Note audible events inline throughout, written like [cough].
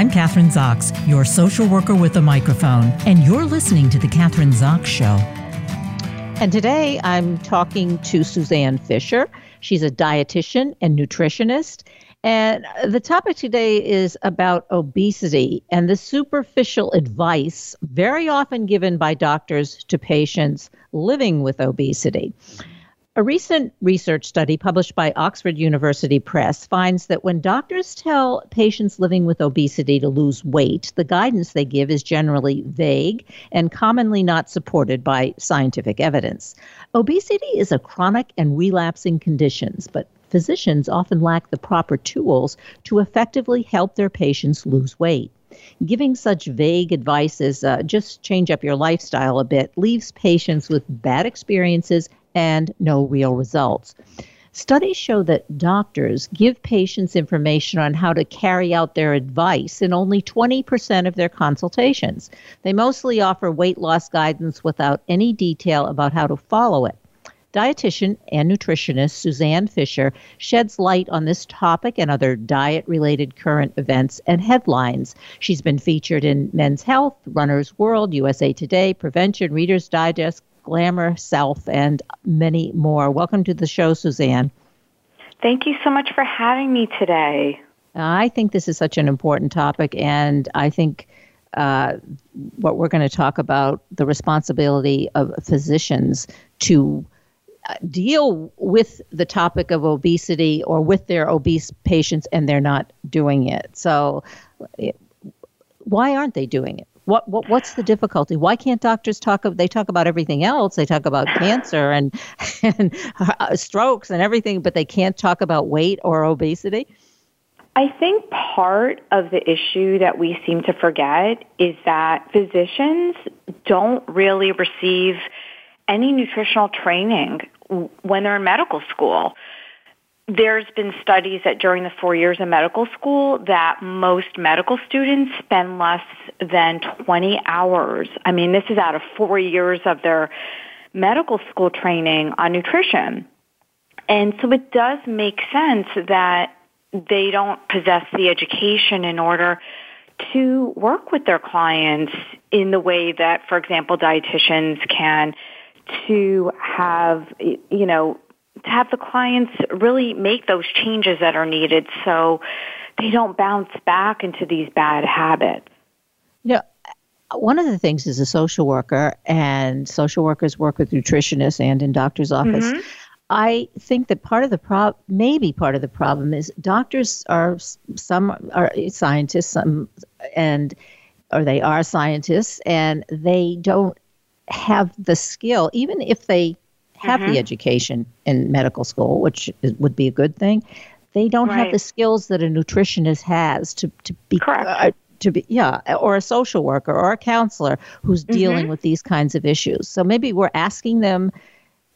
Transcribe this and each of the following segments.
I'm Kathryn Zox, your social worker with a microphone, and you're listening to The Kathryn Zox Show. And today I'm talking to Suzanne Fisher. She's a dietitian and nutritionist. And the topic today is about obesity and the superficial advice very often given by doctors to patients living with obesity. A recent research study published by Oxford University Press finds that when doctors tell patients living with obesity to lose weight, the guidance they give is generally vague and commonly not supported by scientific evidence. Obesity is a chronic and relapsing condition, but physicians often lack the proper tools to effectively help their patients lose weight. Giving such vague advice as uh, just change up your lifestyle a bit leaves patients with bad experiences and no real results. Studies show that doctors give patients information on how to carry out their advice in only 20% of their consultations. They mostly offer weight loss guidance without any detail about how to follow it. Dietitian and nutritionist Suzanne Fisher sheds light on this topic and other diet related current events and headlines. She's been featured in Men's Health, Runner's World, USA Today, Prevention, Reader's Digest, Glamour, Self, and many more. Welcome to the show, Suzanne. Thank you so much for having me today. I think this is such an important topic, and I think uh, what we're going to talk about the responsibility of physicians to uh, deal with the topic of obesity or with their obese patients and they're not doing it. So, why aren't they doing it? What, what what's the difficulty? Why can't doctors talk? They talk about everything else. They talk about cancer and [laughs] and uh, strokes and everything, but they can't talk about weight or obesity. I think part of the issue that we seem to forget is that physicians don't really receive any nutritional training when they're in medical school there's been studies that during the four years of medical school that most medical students spend less than 20 hours. I mean, this is out of four years of their medical school training on nutrition. And so it does make sense that they don't possess the education in order to work with their clients in the way that, for example, dietitians can to have, you know, to have the clients really make those changes that are needed so they don't bounce back into these bad habits. You know, one of the things as a social worker, and social workers work with nutritionists and in doctor's office. Mm-hmm. I think that part of the problem, maybe part of the problem, is doctors are some are scientists, some and or they are scientists, and they don't have the skill, even if they have mm-hmm. the education in medical school, which is, would be a good thing. They don't right. have the skills that a nutritionist has to to be uh, to be yeah, or a social worker or a counselor who's mm-hmm. dealing with these kinds of issues. So maybe we're asking them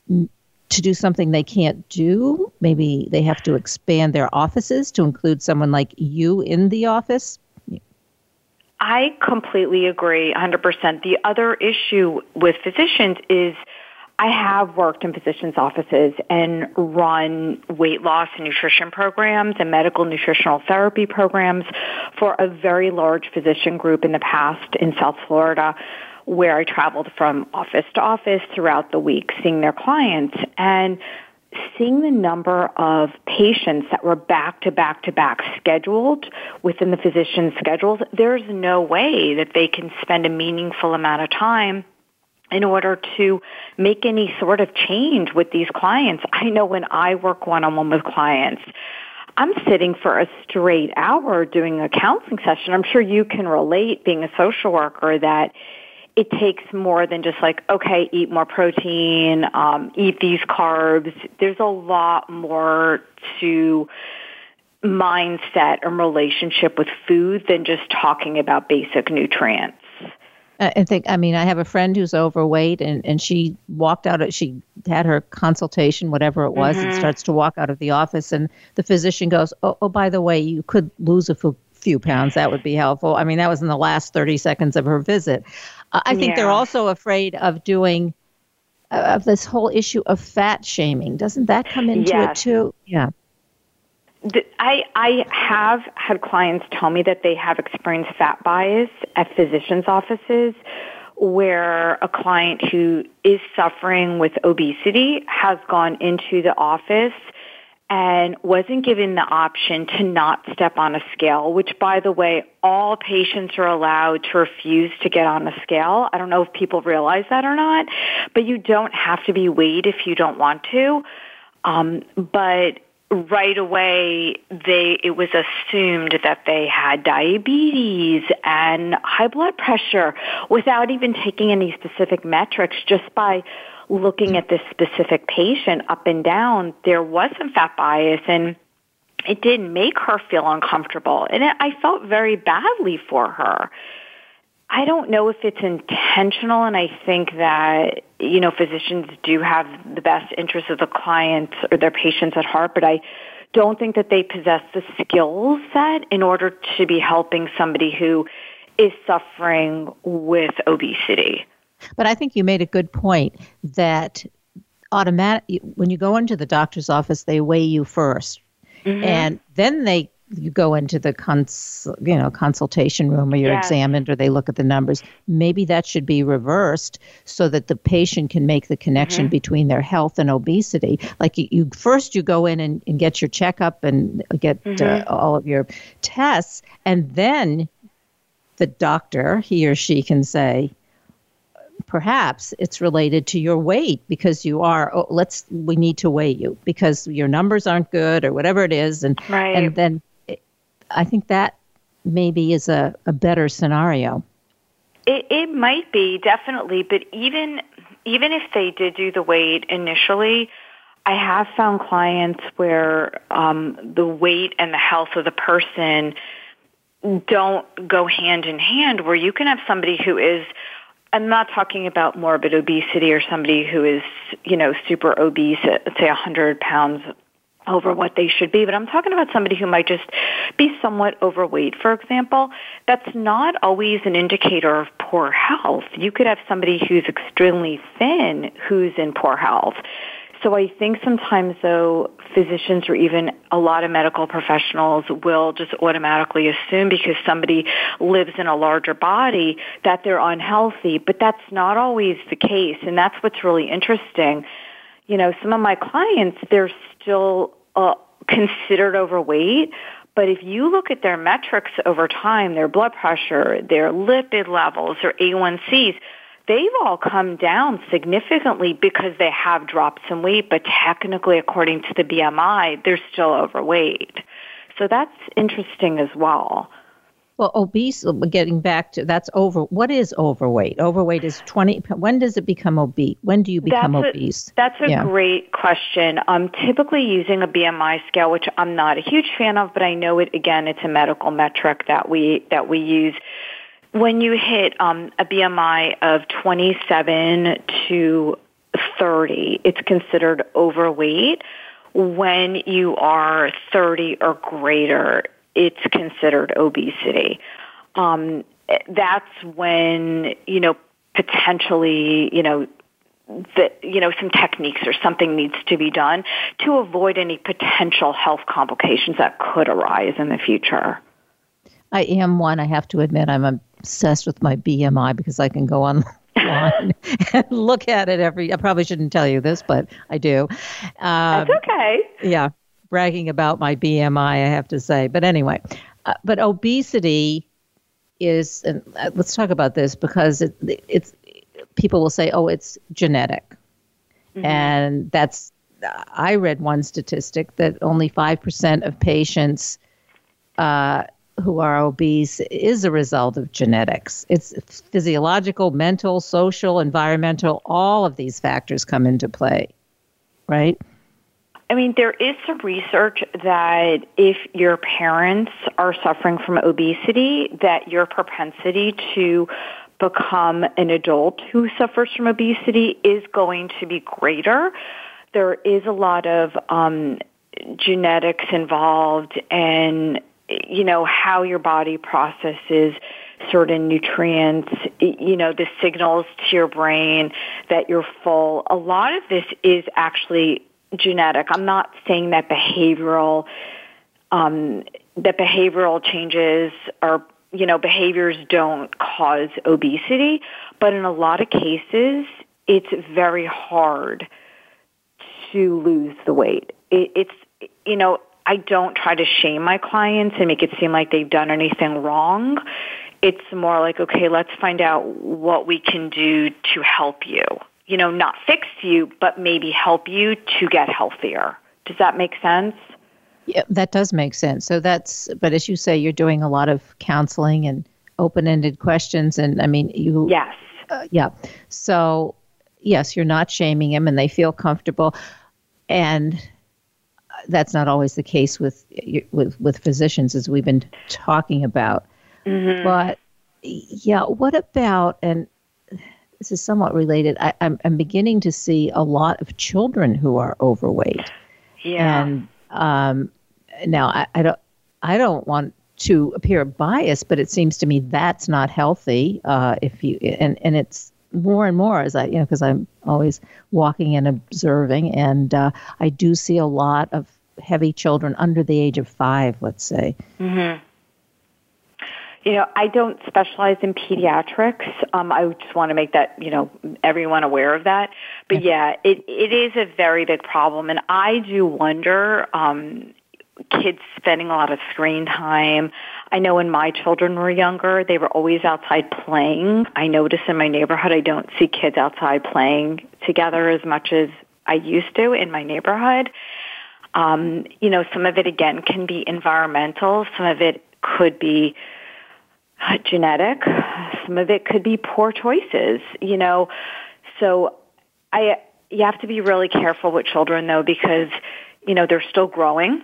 to do something they can't do. Maybe they have to expand their offices to include someone like you in the office. I completely agree 100%. The other issue with physicians is I have worked in physicians' offices and run weight loss and nutrition programs and medical nutritional therapy programs for a very large physician group in the past in South Florida where I traveled from office to office throughout the week seeing their clients and seeing the number of patients that were back to back to back scheduled within the physician's schedules, there's no way that they can spend a meaningful amount of time in order to make any sort of change with these clients. I know when I work one-on-one with clients, I'm sitting for a straight hour doing a counseling session. I'm sure you can relate being a social worker that it takes more than just like, okay, eat more protein, um, eat these carbs. There's a lot more to mindset and relationship with food than just talking about basic nutrients. I think, I mean, I have a friend who's overweight and, and she walked out, of she had her consultation, whatever it was, mm-hmm. and starts to walk out of the office. And the physician goes, Oh, oh by the way, you could lose a few, few pounds. That would be helpful. I mean, that was in the last 30 seconds of her visit. Uh, I think yeah. they're also afraid of doing, uh, of this whole issue of fat shaming. Doesn't that come into yes. it too? Yeah. I I have had clients tell me that they have experienced fat bias at physicians' offices where a client who is suffering with obesity has gone into the office and wasn't given the option to not step on a scale, which by the way, all patients are allowed to refuse to get on a scale. I don't know if people realize that or not, but you don't have to be weighed if you don't want to. Um, but right away they it was assumed that they had diabetes and high blood pressure without even taking any specific metrics just by looking at this specific patient up and down there was some fat bias and it didn't make her feel uncomfortable. And it, I felt very badly for her I don't know if it's intentional, and I think that you know physicians do have the best interests of the clients or their patients at heart, but I don't think that they possess the skill set in order to be helping somebody who is suffering with obesity. But I think you made a good point that automatic when you go into the doctor's office, they weigh you 1st mm-hmm. and then they you go into the cons, you know consultation room or you're yes. examined or they look at the numbers maybe that should be reversed so that the patient can make the connection mm-hmm. between their health and obesity like you, you, first you go in and, and get your checkup and get uh, mm-hmm. uh, all of your tests and then the doctor he or she can say perhaps it's related to your weight because you are oh, let's we need to weigh you because your numbers aren't good or whatever it is and right. and then I think that maybe is a, a better scenario. It, it might be definitely, but even even if they did do the weight initially, I have found clients where um, the weight and the health of the person don't go hand in hand. Where you can have somebody who is I'm not talking about morbid obesity or somebody who is, you know, super obese at say 100 pounds over what they should be, but I'm talking about somebody who might just be somewhat overweight, for example. That's not always an indicator of poor health. You could have somebody who's extremely thin who's in poor health. So I think sometimes though physicians or even a lot of medical professionals will just automatically assume because somebody lives in a larger body that they're unhealthy, but that's not always the case and that's what's really interesting. You know, some of my clients, they're still uh, considered overweight. But if you look at their metrics over time, their blood pressure, their lipid levels, their A1Cs, they've all come down significantly because they have dropped some weight, but technically according to the BMI, they're still overweight. So that's interesting as well. Well, obese, getting back to that's over. What is overweight? Overweight is 20. When does it become obese? When do you become that's obese? A, that's a yeah. great question. I'm typically using a BMI scale, which I'm not a huge fan of, but I know it, again, it's a medical metric that we, that we use. When you hit um, a BMI of 27 to 30, it's considered overweight. When you are 30 or greater, it's considered obesity. Um, that's when, you know, potentially, you know, that you know some techniques or something needs to be done to avoid any potential health complications that could arise in the future. I am one. I have to admit, I'm obsessed with my BMI because I can go online [laughs] and look at it every. I probably shouldn't tell you this, but I do. Um, That's okay. Yeah, bragging about my BMI, I have to say. But anyway, uh, but obesity is, and uh, let's talk about this because it, it's people will say, oh, it's genetic. Mm-hmm. And that's, I read one statistic that only 5% of patients uh, who are obese is a result of genetics. It's physiological, mental, social, environmental, all of these factors come into play, right? I mean, there is some research that if your parents are suffering from obesity, that your propensity to become an adult who suffers from obesity is going to be greater. There is a lot of um, genetics involved and, you know, how your body processes certain nutrients, you know, the signals to your brain that you're full. A lot of this is actually genetic. I'm not saying that behavioral um, that behavioral changes are you know, behaviors don't cause obesity, but in a lot of cases, it's very hard to lose the weight. It, it's, you know, I don't try to shame my clients and make it seem like they've done anything wrong. It's more like, okay, let's find out what we can do to help you. You know, not fix you, but maybe help you to get healthier. Does that make sense? Yeah, that does make sense. So that's, but as you say, you're doing a lot of counseling and open-ended questions, and I mean, you. Yes. Uh, yeah. So, yes, you're not shaming them, and they feel comfortable, and that's not always the case with with with physicians, as we've been talking about. Mm-hmm. But yeah, what about and this is somewhat related. I, I'm I'm beginning to see a lot of children who are overweight. Yeah. And um, now, I, I don't, I don't want to appear biased, but it seems to me that's not healthy. Uh, if you and and it's more and more as I, you know, because I'm always walking and observing, and uh, I do see a lot of heavy children under the age of five, let's say. Mm-hmm. You know, I don't specialize in pediatrics. Um, I just want to make that, you know, everyone aware of that. But yeah, it, it is a very big problem. And I do wonder, um, kids spending a lot of screen time. I know when my children were younger, they were always outside playing. I notice in my neighborhood, I don't see kids outside playing together as much as I used to in my neighborhood. Um, you know, some of it again can be environmental. Some of it could be genetic. Some of it could be poor choices, you know. So I you have to be really careful with children though because you know they're still growing.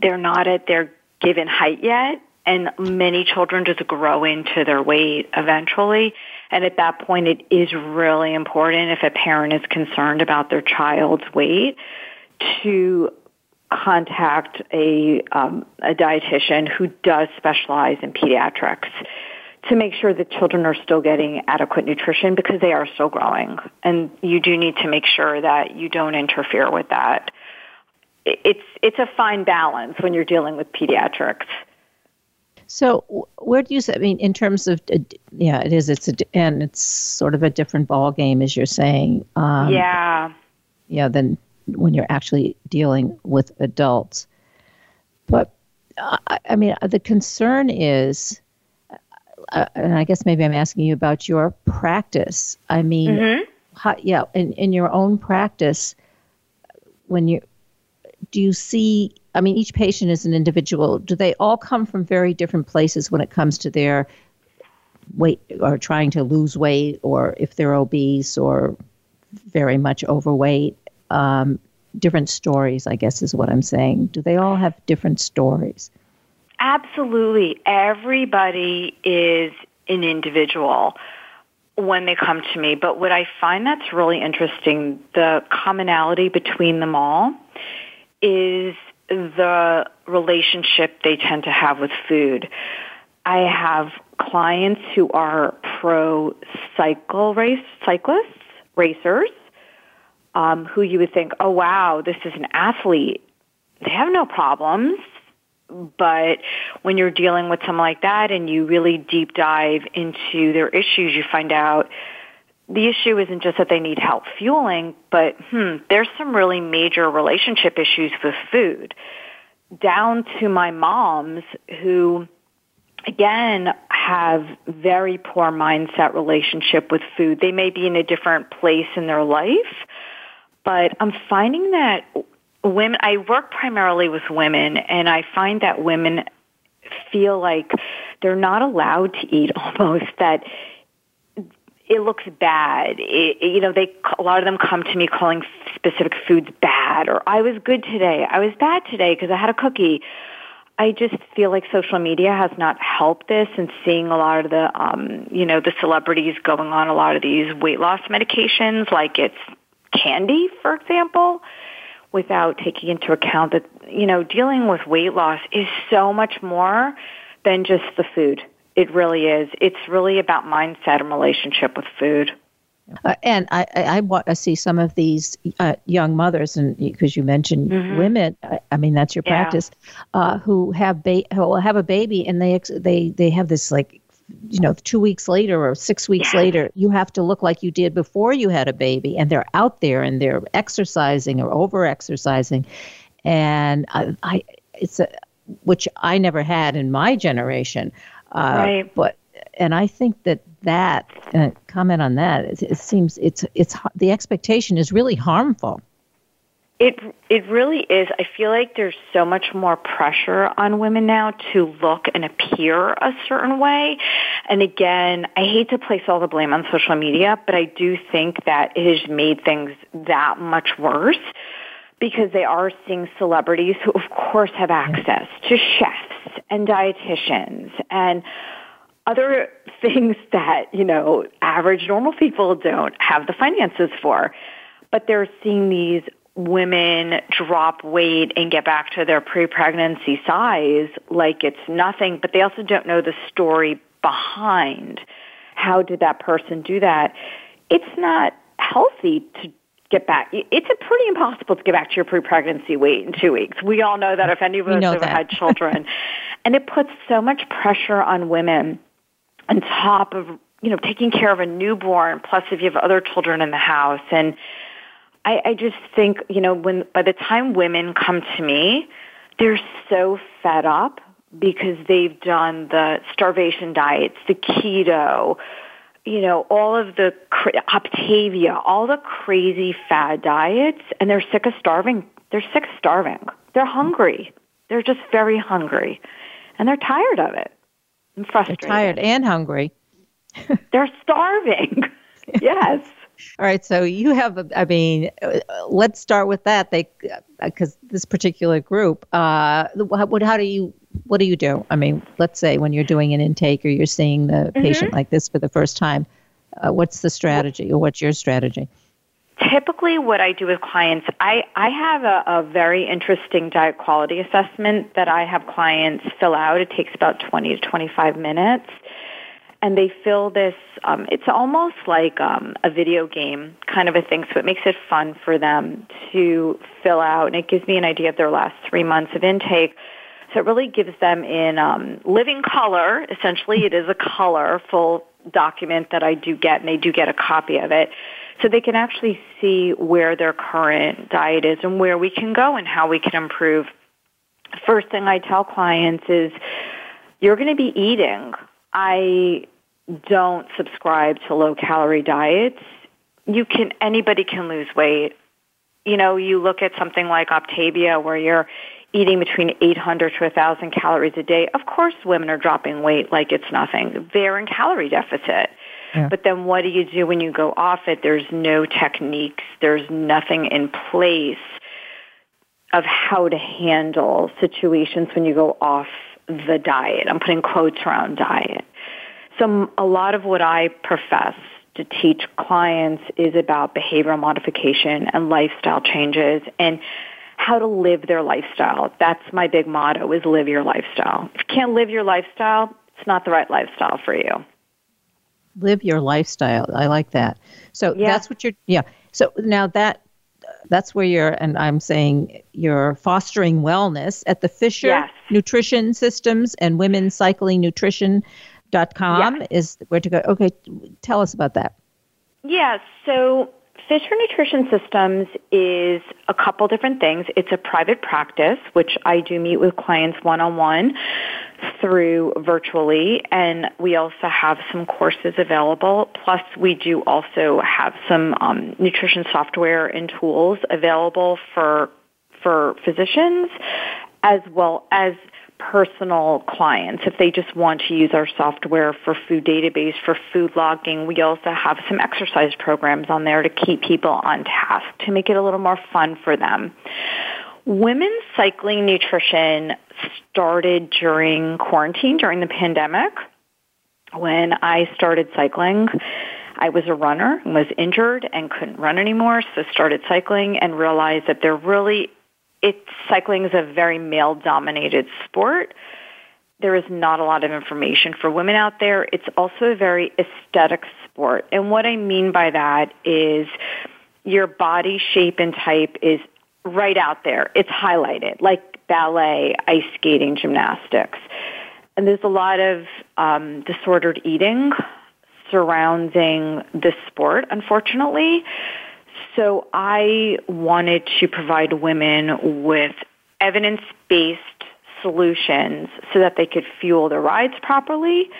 They're not at their given height yet and many children just grow into their weight eventually. And at that point, it is really important if a parent is concerned about their child's weight to contact a um, a dietitian who does specialize in pediatrics to make sure that children are still getting adequate nutrition because they are still growing. And you do need to make sure that you don't interfere with that. It's it's a fine balance when you're dealing with pediatrics. So where do you i mean in terms of uh, yeah it is it's a and it's sort of a different ball game as you're saying um, yeah. yeah than when you're actually dealing with adults. But I, I mean, the concern is, uh, and I guess maybe I'm asking you about your practice. I mean, mm-hmm. how, yeah, in, in your own practice, when you do you see? I mean, each patient is an individual. Do they all come from very different places when it comes to their weight or trying to lose weight, or if they're obese or very much overweight? Um, different stories, I guess is what I'm saying. Do they all have different stories? Absolutely. Everybody is an individual when they come to me. But what I find that's really interesting, the commonality between them all is the relationship they tend to have with food. I have clients who are pro cycle race cyclists, racers, um, who you would think, oh wow, this is an athlete. They have no problems. But when you're dealing with someone like that and you really deep dive into their issues, you find out the issue isn't just that they need help fueling, but hmm, there's some really major relationship issues with food. Down to my moms who again have very poor mindset relationship with food. They may be in a different place in their life, but I'm finding that women, I work primarily with women and I find that women feel like they're not allowed to eat [laughs] almost that it looks bad. It, you know, they a lot of them come to me calling specific foods bad, or I was good today. I was bad today because I had a cookie. I just feel like social media has not helped this, and seeing a lot of the, um, you know, the celebrities going on a lot of these weight loss medications, like it's candy, for example, without taking into account that, you know, dealing with weight loss is so much more than just the food. It really is. It's really about mindset and relationship with food. Uh, and I, I, I, I, see some of these uh, young mothers, and because you mentioned mm-hmm. women, I, I, mean that's your practice, yeah. uh, who have ba- who have a baby, and they ex- they they have this like, you know, two weeks later or six weeks yeah. later, you have to look like you did before you had a baby, and they're out there and they're exercising or over exercising, and I, I it's a which I never had in my generation, uh, right. but and I think that that uh, comment on that it, it, seems it's it's the expectation is really harmful. It it really is. I feel like there's so much more pressure on women now to look and appear a certain way. And again, I hate to place all the blame on social media, but I do think that it has made things that much worse because they are seeing celebrities who of course have access to chefs and dietitians and other [laughs] things that, you know, average normal people don't have the finances for. But they're seeing these women drop weight and get back to their pre-pregnancy size like it's nothing, but they also don't know the story behind how did that person do that. It's not healthy to get back. It's a pretty impossible to get back to your pre-pregnancy weight in two weeks. We all know that if any of us have had children. [laughs] and it puts so much pressure on women on top of you know taking care of a newborn plus if you have other children in the house and I, I just think you know when by the time women come to me they're so fed up because they've done the starvation diets the keto you know all of the optavia all the crazy fad diets and they're sick of starving they're sick of starving they're hungry they're just very hungry and they're tired of it I'm frustrated. They're tired and hungry. [laughs] They're starving. [laughs] yes. All right. So you have, I mean, let's start with that. They, because this particular group, uh, what, how do you, what do you do? I mean, let's say when you're doing an intake or you're seeing the mm-hmm. patient like this for the first time, uh, what's the strategy or what's your strategy? typically what I do with clients, I, I have a, a very interesting diet quality assessment that I have clients fill out. It takes about 20 to 25 minutes. And they fill this, um, it's almost like um, a video game kind of a thing, so it makes it fun for them to fill out. And it gives me an idea of their last three months of intake. So it really gives them in um, living color. Essentially, it is a colorful document that I do get, and they do get a copy of it so they can actually see where their current diet is and where we can go and how we can improve. First thing I tell clients is you're going to be eating. I don't subscribe to low calorie diets. You can anybody can lose weight. You know, you look at something like Optavia where you're eating between 800 to 1,000 calories a day. Of course, women are dropping weight like it's nothing. They're in calorie deficit. But then what do you do when you go off it? There's no techniques. There's nothing in place of how to handle situations when you go off the diet. I'm putting quotes around diet. So a lot of what I profess to teach clients is about behavioral modification and lifestyle changes and how to live their lifestyle. That's my big motto is live your lifestyle. If you can't live your lifestyle, it's not the right lifestyle for you live your lifestyle. I like that. So yeah. that's what you're. Yeah. So now that that's where you're, and I'm saying you're fostering wellness at the Fisher yes. Nutrition Systems and Women's Cycling Nutrition.com yes. is where to go. Okay, tell us about that. Yeah. So Fisher Nutrition Systems is a couple different things. It's a private practice, which I do meet with clients one on one through virtually, and we also have some courses available. Plus, we do also have some um, nutrition software and tools available for for physicians, as well as personal clients. If they just want to use our software for food database for food logging we also have some exercise programs on there to keep people on task to make it a little more fun for them. Women's cycling nutrition started during quarantine during the pandemic. When i started cycling I was a runner and was injured and couldn't run anymore, so started cycling and realized that there really it cycling is a very male dominated sport. There is not a lot of information for women out there. It's also a very aesthetic sport. And what I mean by that is your body shape and type is right out there. It's highlighted, like ballet, ice skating, gymnastics. And there's a lot of um, disordered eating surrounding this sport, unfortunately. So I wanted to provide women with evidence-based solutions so that they could fuel their rides properly.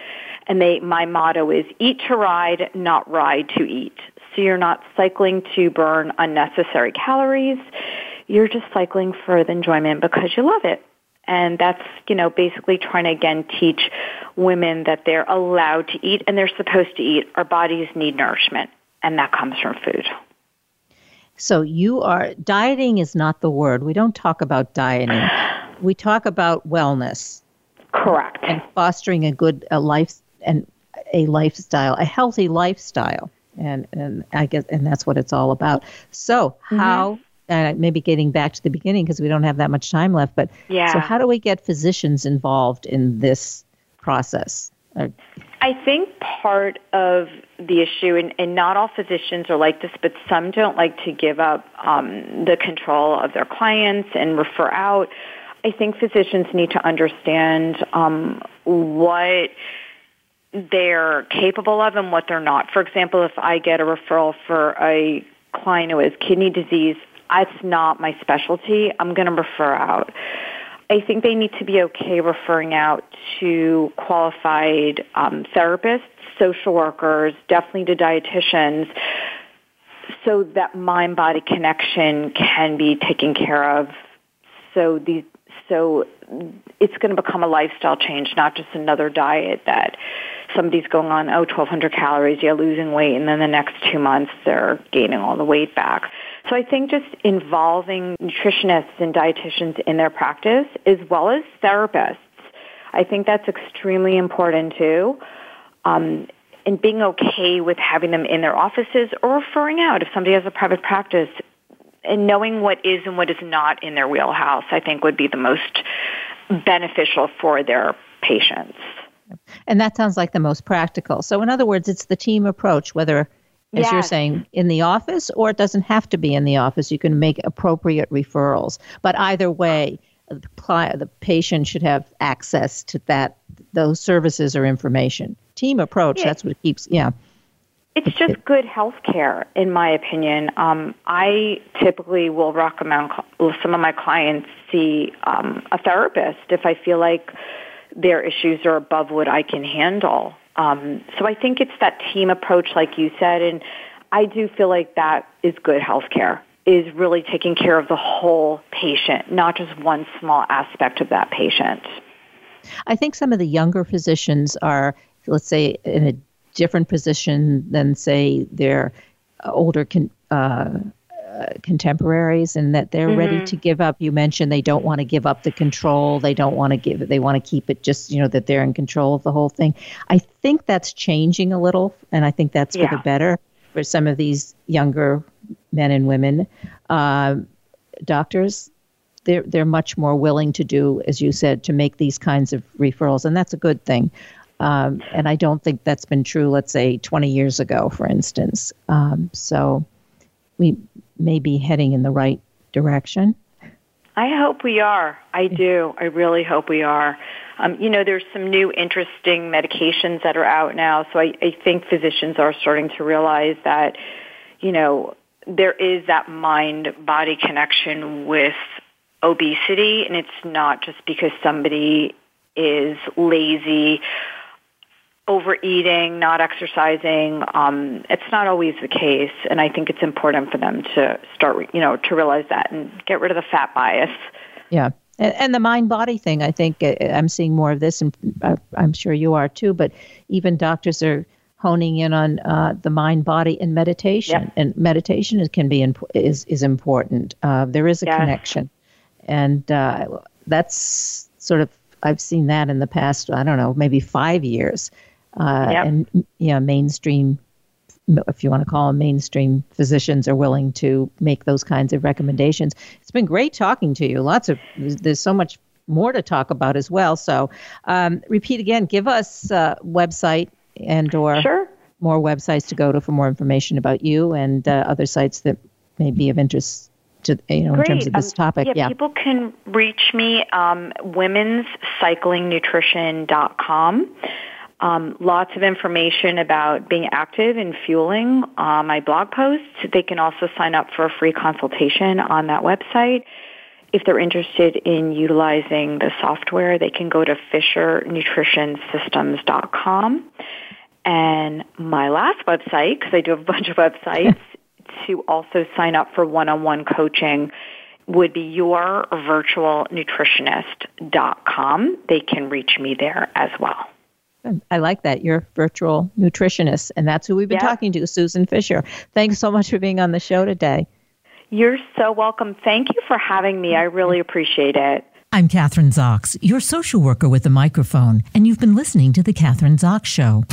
And they, my motto is eat to ride, not ride to eat. So you're not cycling to burn unnecessary calories. You're just cycling for the enjoyment because you love it. And that's, you know, basically trying to again teach women that they're allowed to eat and they're supposed to eat. Our bodies need nourishment and that comes from food. So you are dieting is not the word. We don't talk about dieting. We talk about wellness. Correct. And fostering a good a life and a lifestyle, a healthy lifestyle. And and I guess and that's what it's all about. So, mm-hmm. how uh, maybe getting back to the beginning because we don't have that much time left, but yeah. so how do we get physicians involved in this process? I think part of the issue, and, and, not all physicians are like this, but some don't like to give up um, the control of their clients and refer out. I think physicians need to understand um, what they're capable of and what they're not. For example, if I get a referral for a client who has kidney disease, it's not my specialty. I'm going to refer out. I think they need to be okay referring out to qualified um, therapists, social workers, definitely to dietitians, so that mind-body connection can be taken care of. So these, so it's going to become a lifestyle change, not just another diet that somebody's going on, oh, 1,200 calories, yeah, losing weight, and then the next two months they're gaining all the weight back. So I think just involving nutritionists and dietitians in their practice as well as therapists, I think that's extremely important too. Um, and being okay with having them in their offices or referring out if somebody has a private practice and knowing what is and what is not in their wheelhouse, I think would be the most beneficial for their patients. And that sounds like the most practical. So, in other words, it's the team approach, whether as yes. you're saying, in the office, or it doesn't have to be in the office. You can make appropriate referrals. But either way, the, the patient should have access to that those services or information. Team approach. Yeah. That's what keeps. Yeah. It's just good health care, in my opinion. Um, I typically will recommend some of my clients see um, a therapist if I feel like their issues are above what I can handle. Um, so I think it's that team approach, like you said, and I do feel like that is good health care, is really taking care of the whole patient, not just one small aspect of that patient. I think some of the younger physicians are, let's say, in a different position than, say, their older con- uh, contemporaries and that they're mm-hmm. ready to give up. You mentioned they don't want to give up the control. They don't want to give They want to keep it just, you know, that they're in control of the whole thing. I think that's changing a little, and I think that's yeah. for the better for some of these younger men and women. Uh, doctors, they're they're much more willing to do, as you said, to make these kinds of referrals, and that's a good thing. Um, and I don't think that's been true, let's say, 20 years ago, for instance. Um, so we may be heading in the right direction? I hope we are. I do. I really hope we are. Um, you know, there's some new interesting medications that are out now, so I, I think physicians are starting to realize that, you know, there is that mind-body connection with obesity, and it's not just because somebody is lazy overeating, not exercising. Um, it's not always the case, and I think it's important for them to start, you know, to realize that and get rid of the fat bias. Yeah. And, the mind body thing, I think uh, I'm seeing more of this, and uh, I'm sure you are too. But even doctors are honing in on uh, the mind body and meditation. Yep. And meditation is, can be imp- is is important. Uh, there is a connection, and uh, that's sort of I've seen that in the past. I don't know, maybe five years uh, yep. and you know, mainstream, if you want to call them mainstream physicians, are willing to make those kinds of recommendations. It's been great talking to you. Lots of there's so much more to talk about as well. So, um, repeat again. Give us uh, website and or sure. more websites to go to for more information about you and uh, other sites that may be of interest to you know Great. in terms of this um, topic. Yeah, yeah, people can reach me um, womenscyclingnutrition.com. Um, lots of information about being active and fueling uh, my blog posts. They can also sign up for a free consultation on that website. If they're interested in utilizing the software, they can go to FisherNutritionSystems.com. And my last website, because I do have a bunch of websites, [laughs] to also sign up for one-on-one coaching would be yourvirtualnutritionist.com. They can reach me there as well. I like that. You're virtual nutritionist, and that's who we've been Yep. talking to, Susan Fisher. Thanks so much for being on the show today. You're so welcome. Thank you for having me. I really appreciate it. I'm Kathryn Zox, your social worker with a microphone, and you've been listening to The Kathryn Zox Show.